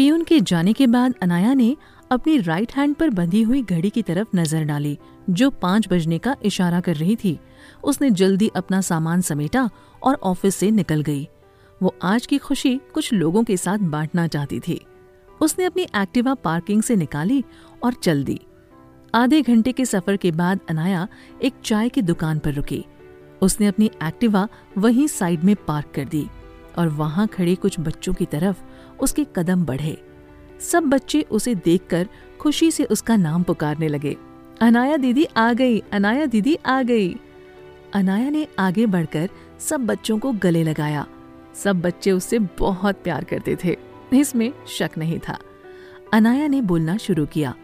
Peon के जाने के बाद अनाया ने अपनी राइट हैंड पर बंधी हुई घड़ी की तरफ़ नज़र डाली, जो पाँच बजने का इशारा कर रही थी। उसने जल्दी अपना सामान समेटा और ऑफ़िस से निकल गई। वो आज की खुशी कुछ लोगों के साथ बांटना चाहती थी। उसने अपनी एक्टिवा पार्किंग से निकाली और चल दी। आधे घंटे के सफ़र के बाद अनाया एक चाय की दुकान पर रुकी। उसने अपनी एक्टिवा वहीं साइड में पार्क कर दी। और वहाँ खड़े कुछ बच्चों की तरफ़ उसके कदम बढ़े। सब बच्चे उसे देखकर खुशी से उसका नाम पुकारने लगे। अनाया दीदी आ गई, अनाया दीदी आ गई। अनाया ने आगे बढ़कर सब बच्चों को गले लगाया। सब बच्चे उससे बहुत प्यार करते थे। इसमें शक नहीं था। अनाया ने बोलना शुरू किया,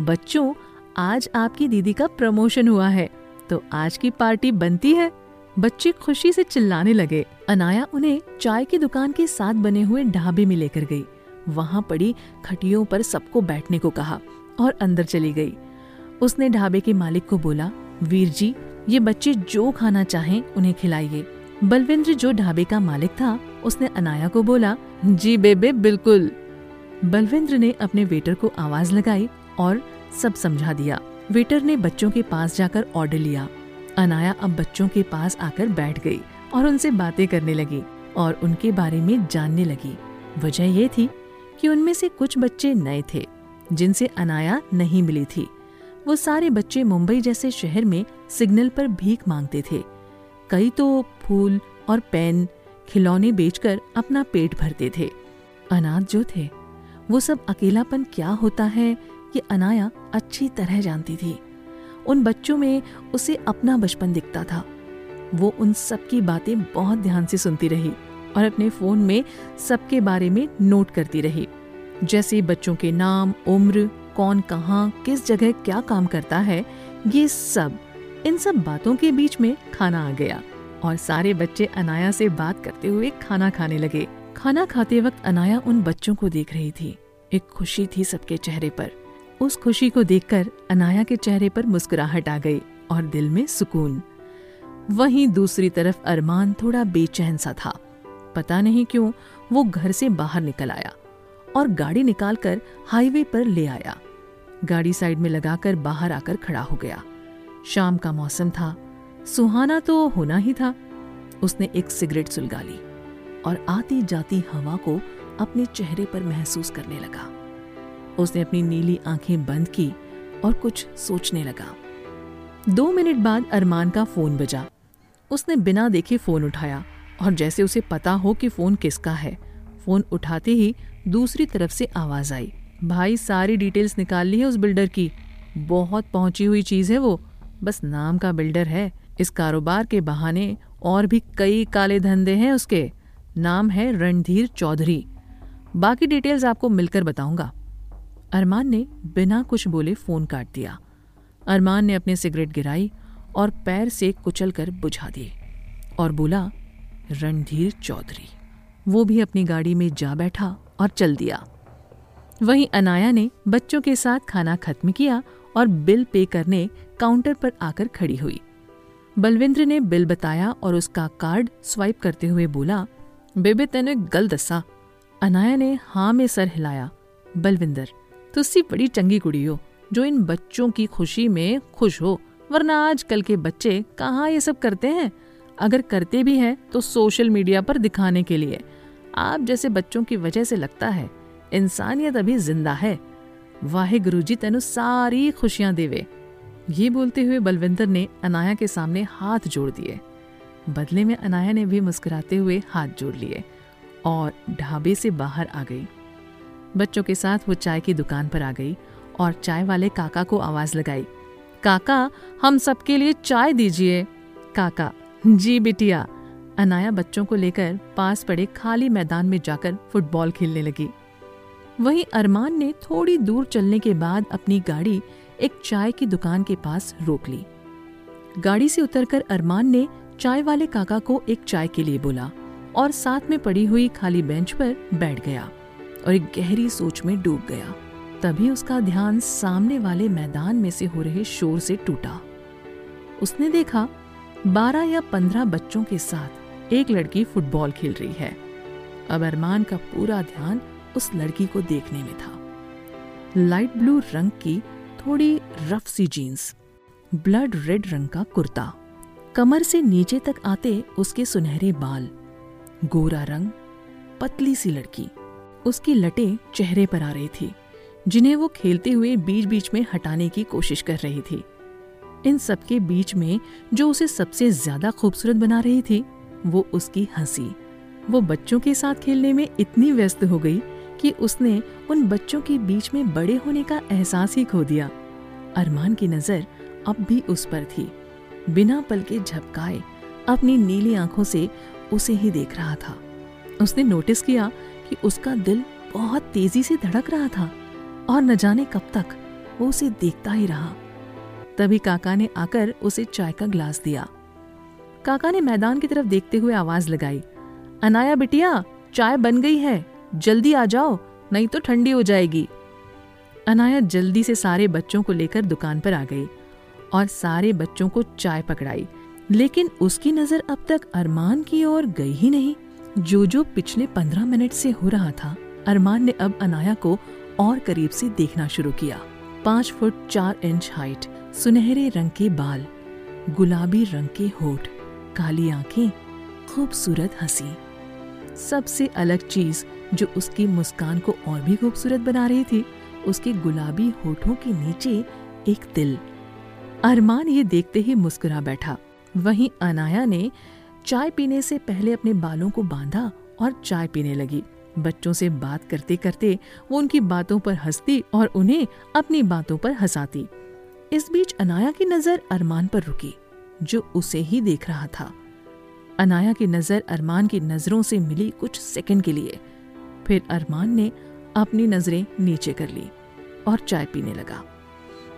बच्चों, आज आपकी दीदी का प्रमोशन हुआ है तो आज की पार्टी बनती है। बच्चे खुशी से चिल्लाने लगे। अनाया उन्हें चाय की दुकान के साथ बने हुए ढाबे में लेकर गई। वहाँ पड़ी खटियों पर सबको बैठने को कहा और अंदर चली गई। उसने ढाबे के मालिक को बोला, वीर जी, ये बच्चे जो खाना चाहें उन्हें खिलाइए। बलविंद्र जो ढाबे का मालिक था, उसने अनाया को बोला, जी बेबे, बिल्कुल। बलविंद्र ने अपने वेटर को आवाज़ लगाई और सब समझा दिया। वेटर ने बच्चों के पास जाकर ऑर्डर लिया। अनाया अब बच्चों के पास आकर बैठ गई और उनसे बातें करने लगी और उनके बारे में जानने लगी। वजह ये थी कि उनमें से कुछ बच्चे नए थे, जिनसे अनाया नहीं मिली थी। वो सारे बच्चे मुंबई जैसे शहर में सिग्नल पर भीख मांगते थे। कई तो फूल और पेन, खिलौने बेचकर अपना पेट भरते थे। अनाथ जो थे, वो सब अकेलापन क्या होता है ये अनाया अच्छी तरह जानती थी। उन बच्चों में उसे अपना बचपन दिखता था। वो उन सब की बातें बहुत ध्यान से सुनती रही और अपने फ़ोन में सबके बारे में नोट करती रही। जैसे बच्चों के नाम, उम्र, कौन कहाँ, किस जगह क्या काम करता है, ये सब, इन सब बातों के बीच में खाना आ गया और सारे बच्चे अनाया से बात करते हुए खाना खाने लगे। खाना खाते वक्त अनाया उन बच्चों को देख रही थी। एक खुशी थी सबके चेहरे पर। उस खुशी को देखकर अनाया के चेहरे पर मुस्कुराहट आ गई और दिल में सुकून। वहीं दूसरी तरफ़ अरमान थोड़ा बेचैन सा था। पता नहीं क्यों वो घर से बाहर निकल आया और गाड़ी निकालकर हाईवे पर ले आया। गाड़ी साइड में लगाकर बाहर आकर खड़ा हो गया। शाम का मौसम था। सुहाना तो होना ही था। उसने एक सिगरेट सुलगा ली और आती जाती हवा को अपने चेहरे पर महसूस करने लगा। उसने अपनी नीली आँखें बंद की और कुछ सोचने लगा। दो मिनट बाद अरमान का फ़ोन बजा। उसने बिना देखे फ़ोन उठाया और जैसे उसे पता हो कि फ़ोन किसका है, फ़ोन उठाते ही दूसरी तरफ़ से आवाज़ आई। भाई, सारी डिटेल्स निकाल ली है उस बिल्डर की। बहुत पहुँची हुई चीज़ है वो। बस नाम का बिल्डर है। इस कारोबार के बहाने और भी कई काले धंधे हैं उसके। नाम है रणधीर चौधरी। बाकी डिटेल्स आपको मिलकर बताऊँगा। अरमान ने बिना कुछ बोले फ़ोन काट दिया। अरमान ने अपने सिगरेट गिराई और पैर से कुचल कर बुझा दी और बोला, रणधीर चौधरी। वो भी अपनी गाड़ी में जा बैठा और चल दिया। वहीं अनाया ने बच्चों के साथ खाना खत्म किया और बिल पे करने काउंटर पर आकर खड़ी हुई। बलविंद्र ने बिल बताया और उसका कार्ड स्वाइप करते हुए बोला, बेबे, तेने गल दसा। अनाया ने हाँ में सर हिलाया, बलविंदर तुसी बड़ी चंगी कुड़ी हो, जो इन बच्चों की खुशी में खुश हो। वरना आजकल के बच्चे कहाँ ये सब करते हैं? अगर करते भी हैं तो सोशल मीडिया पर दिखाने के लिए। आप जैसे बच्चों की वजह से लगता है, इंसानियत अभी ज़िंदा है। वाहे गुरु जी, तेन सारी खुशियाँ देवे। ये बोलते हुए बलविंदर ने अनाया के सामने हाथ जोड़ दिए। बदले में अनाया ने भी मुस्कुराते हुए हाथ जोड़ लिए और ढाबे से बाहर आ गई। बच्चों के साथ वो चाय की दुकान पर आ गई और चाय वाले काका को आवाज़ लगाई, काका, हम सबके लिए चाय दीजिए। काका, जी बिटिया। अनाया बच्चों को लेकर पास पड़े खाली मैदान में जाकर फुटबॉल खेलने लगी। वहीं अरमान ने थोड़ी दूर चलने के बाद अपनी गाड़ी एक चाय की दुकान के पास रोक ली। गाड़ी से उतरकर अरमान ने चाय वाले काका को एक चाय के लिए बोला और साथ में पड़ी हुई खाली बेंच पर बैठ गया। और एक गहरी सोच में डूब गया। तभी उसका ध्यान सामने वाले मैदान में से हो रहे शोर से टूटा। उसने देखा, बारह या पंद्रह बच्चों के साथ एक लड़की फुटबॉल खेल रही है। अब अरमान का पूरा ध्यान उस लड़की को देखने में था। लाइट ब्लू रंग की थोड़ी रफ सी जीन्स, ब्लड रेड रंग का कुर्ता, कमर से नीचे तक आते उसके सुनहरे बाल, गोरा रंग, पतली सी लड़की। उसकी लटे चेहरे पर आ रही थी, जिन्हें वो खेलते हुए बीच बीच में हटाने की कोशिश कर रही थी। इन सबके बीच में जो उसे सबसे ज़्यादा खूबसूरत बना रही थी, वो उसकी हँसी। वो बच्चों के साथ खेलने में इतनी व्यस्त हो गई कि उसने उन बच्चों के बीच में बड़े होने का एहसास ही खो दिया। अरमान की नज़र अब भी उस पर थी। बिना पल के झपकाए अपनी नीली आँखों से उसे ही देख रहा था। उसने नोटिस किया कि उसका दिल बहुत तेज़ी से धड़क रहा था और न जाने कब तक वो उसे देखता ही रहा। तभी काका ने आकर उसे चाय का ग्लास दिया। काका ने मैदान की तरफ़ देखते हुए आवाज़ लगाई, अनाया बिटिया, चाय बन गई है, जल्दी आ जाओ, नहीं तो ठंडी हो जाएगी। अनाया जल्दी से सारे बच्चों को लेकर दुकान पर आ गई और सारे बच्चों को चाय पकड़ाई, लेकिन उसकी नज़र अब तक अरमान की ओर गई ही नहीं। जो जो पिछले पंद्रह मिनट से हो रहा था, अरमान ने अब अनाया को और करीब से देखना शुरू किया। पाँच फुट चार इंच हाइट, सुनहरे रंग के बाल, गुलाबी रंग के होठ, काली आँखें, खूबसूरत हँसी। सबसे अलग चीज़ जो उसकी मुस्कान को और भी खूबसूरत बना रही थी, उसके गुलाबी होठों के नीचे एक दिल अरमान ये देखते ही मुस्कुरा बैठा। वहीं अनाया ने चाय पीने से पहले अपने बालों को बांधा और चाय पीने लगी। बच्चों से बात करते करते वो उनकी बातों पर हंसती और उन्हें अपनी बातों पर हंसाती। इस बीच अनाया की नज़र अरमान पर रुकी, जो उसे ही देख रहा था। अनाया की नज़र अरमान की नज़रों से मिली कुछ सेकंड के लिए। फिर अरमान ने अपनी नज़रें नीचे कर ली और चाय पीने लगा।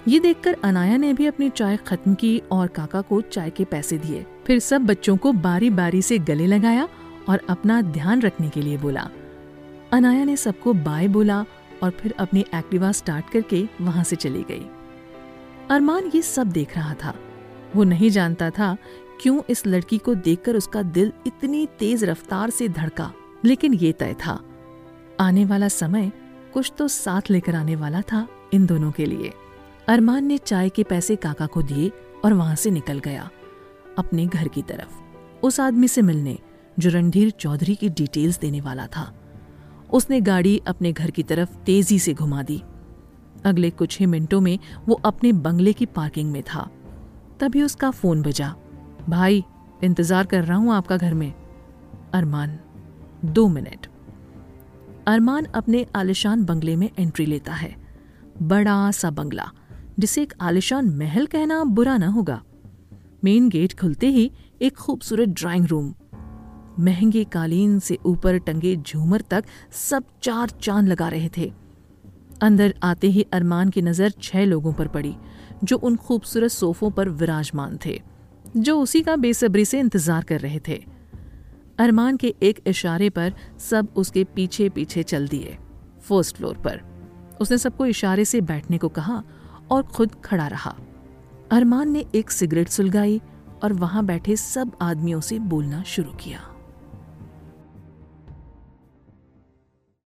ये देखकर अनाया ने भी अपनी चाय खत्म की और काका को चाय के पैसे दिए। फिर सब बच्चों को बारी बारी से गले लगाया और अपना ध्यान रखने के लिए बोला। अनाया ने सबको बाय बोला और फिर अपनी एक्टिवा स्टार्ट करके वहाँ से चली गई। अरमान ये सब देख रहा था। वो नहीं जानता था क्यों इस लड़की को देखकर उसका दिल इतनी तेज रफ्तार से धड़का, लेकिन ये तय था। आने वाला समय कुछ तो साथ लेकर आने वाला था इन दोनों के लिए। अरमान ने चाय के पैसे काका को दिए और वहाँ से निकल गया। अपने घर की तरफ़, उस आदमी से मिलने, जो रणधीर चौधरी की डिटेल्स देने वाला था। उसने गाड़ी अपने घर की तरफ़ तेज़ी से घुमा दी। अगले कुछ ही मिनटों में वो अपने बंगले की पार्किंग में था। तभी उसका फ़ोन बजा। भाई, इंतज़ार कर रहा हूँ आपका घर में। अरमान, दो मिनट। अरमान अपने आलिशान बंगले में एंट्री लेता है। बड़ा सा बंगला। जिसे एक आलिशान महल कहना बुरा ना होगा। मेन गेट खुलते ही एक खूबसूरत ड्राइंग रूम महँगे कालीन से ऊपर टंगे झूमर तक सब चार चाँद लगा रहे थे। अंदर आते ही अरमान की नज़र छह लोगों पर पड़ी, जो उन खूबसूरत सोफों पर विराजमान थे, जो उसी का बेसब्री से इंतज़ार कर रहे थे। अरमान के एक इशारे पर सब उसके पीछे पीछे चल दिए फ़र्स्ट फ्लोर पर। उसने सबको इशारे से बैठने को कहा और खुद खड़ा रहा। अरमान ने एक सिगरेट सुलगाई और वहाँ बैठे सब आदमियों से बोलना शुरू किया।